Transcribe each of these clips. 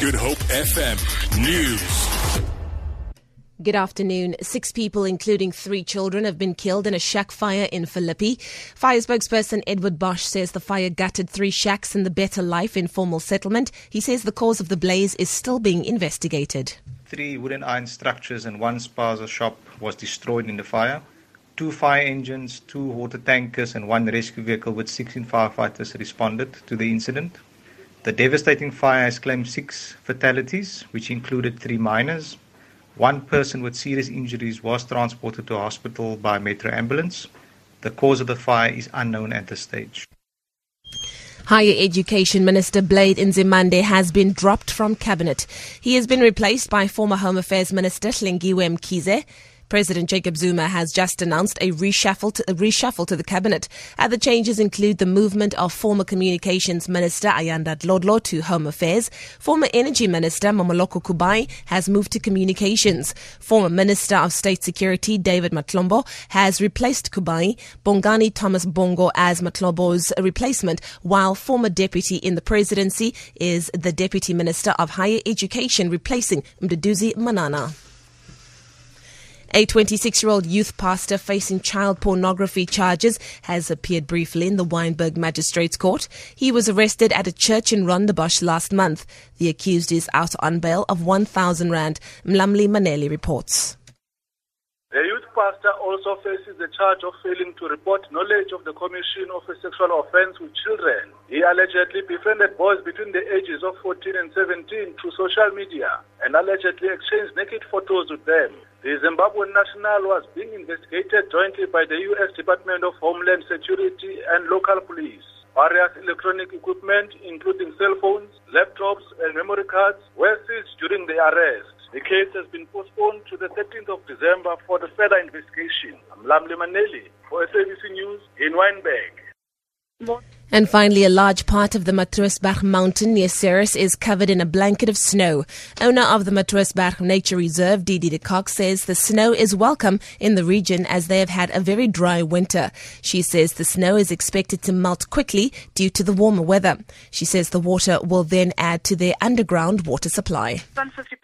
Good Hope FM News. Good afternoon. Six people, including three children, have been killed in a shack fire in Philippi. Fire spokesperson Edward Bosch says the fire gutted three shacks in the Better Life informal settlement. He says the cause of the blaze is still being investigated. Three wooden iron structures and one spaza shop was destroyed in the fire. Two fire engines, two water tankers, and one rescue vehicle with 16 firefighters responded to the incident. The devastating fire has claimed six fatalities, which included three miners. One person with serious injuries was transported to hospital by metro ambulance. The cause of the fire is unknown at this stage. Higher Education Minister Blade Nzimande has been dropped from cabinet. He has been replaced by former Home Affairs Minister Hlengiwe Mkhize. President Jacob Zuma has just announced a reshuffle to, a reshuffle to the cabinet. Other changes include the movement of former Communications Minister Ayanda Dlodlo to Home Affairs. Former Energy Minister Mmamoloko Kubayi has moved to Communications. Former Minister of State Security David Mahlobo has replaced Kubayi. Bongani Thomas Bongo as Mahlobo's replacement, while former deputy in the presidency is the Deputy Minister of Higher Education replacing Mduduzi Manana. A 26 year old youth pastor facing child pornography charges has appeared briefly in the Wynberg Magistrates Court. He was arrested at a church in Rondebosch last month. The accused is out on bail of 1,000 Rand. Mlamli Maneli reports. Pastor also faces the charge of failing to report knowledge of the commission of a sexual offense with children. He allegedly befriended boys between the ages of 14 and 17 through social media and allegedly exchanged naked photos with them. The Zimbabwean national was being investigated jointly by the U.S. Department of Homeland Security and local police. Various electronic equipment, including cell phones, laptops, and memory cards, were seized during the arrest. The case has been postponed to the 13th of December for the further investigation. I'm Mlamli Maneli for SABC News in Wynberg. And finally, a large part of the Matroosberg mountain near Ceres is covered in a blanket of snow. Owner of the Matroosberg Nature Reserve, Didi de Kock, says the snow is welcome in the region as they have had a very dry winter. She says the snow is expected to melt quickly due to the warmer weather. She says the water will then add to their underground water supply. 50%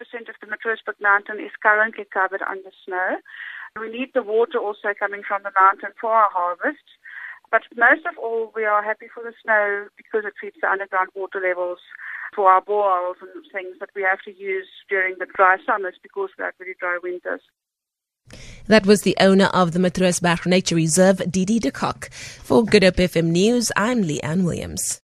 Matroosberg mountain is currently covered under snow. We need the water also coming from the mountain for our harvest. But most of all, we are happy for the snow because it keeps the underground water levels for our boreholes and things that we have to use during the dry summers because we have really dry winters. That was the owner of the Matroosberg Nature Reserve, Didi de Kock. For Good Hope FM News, I'm Leanne Williams.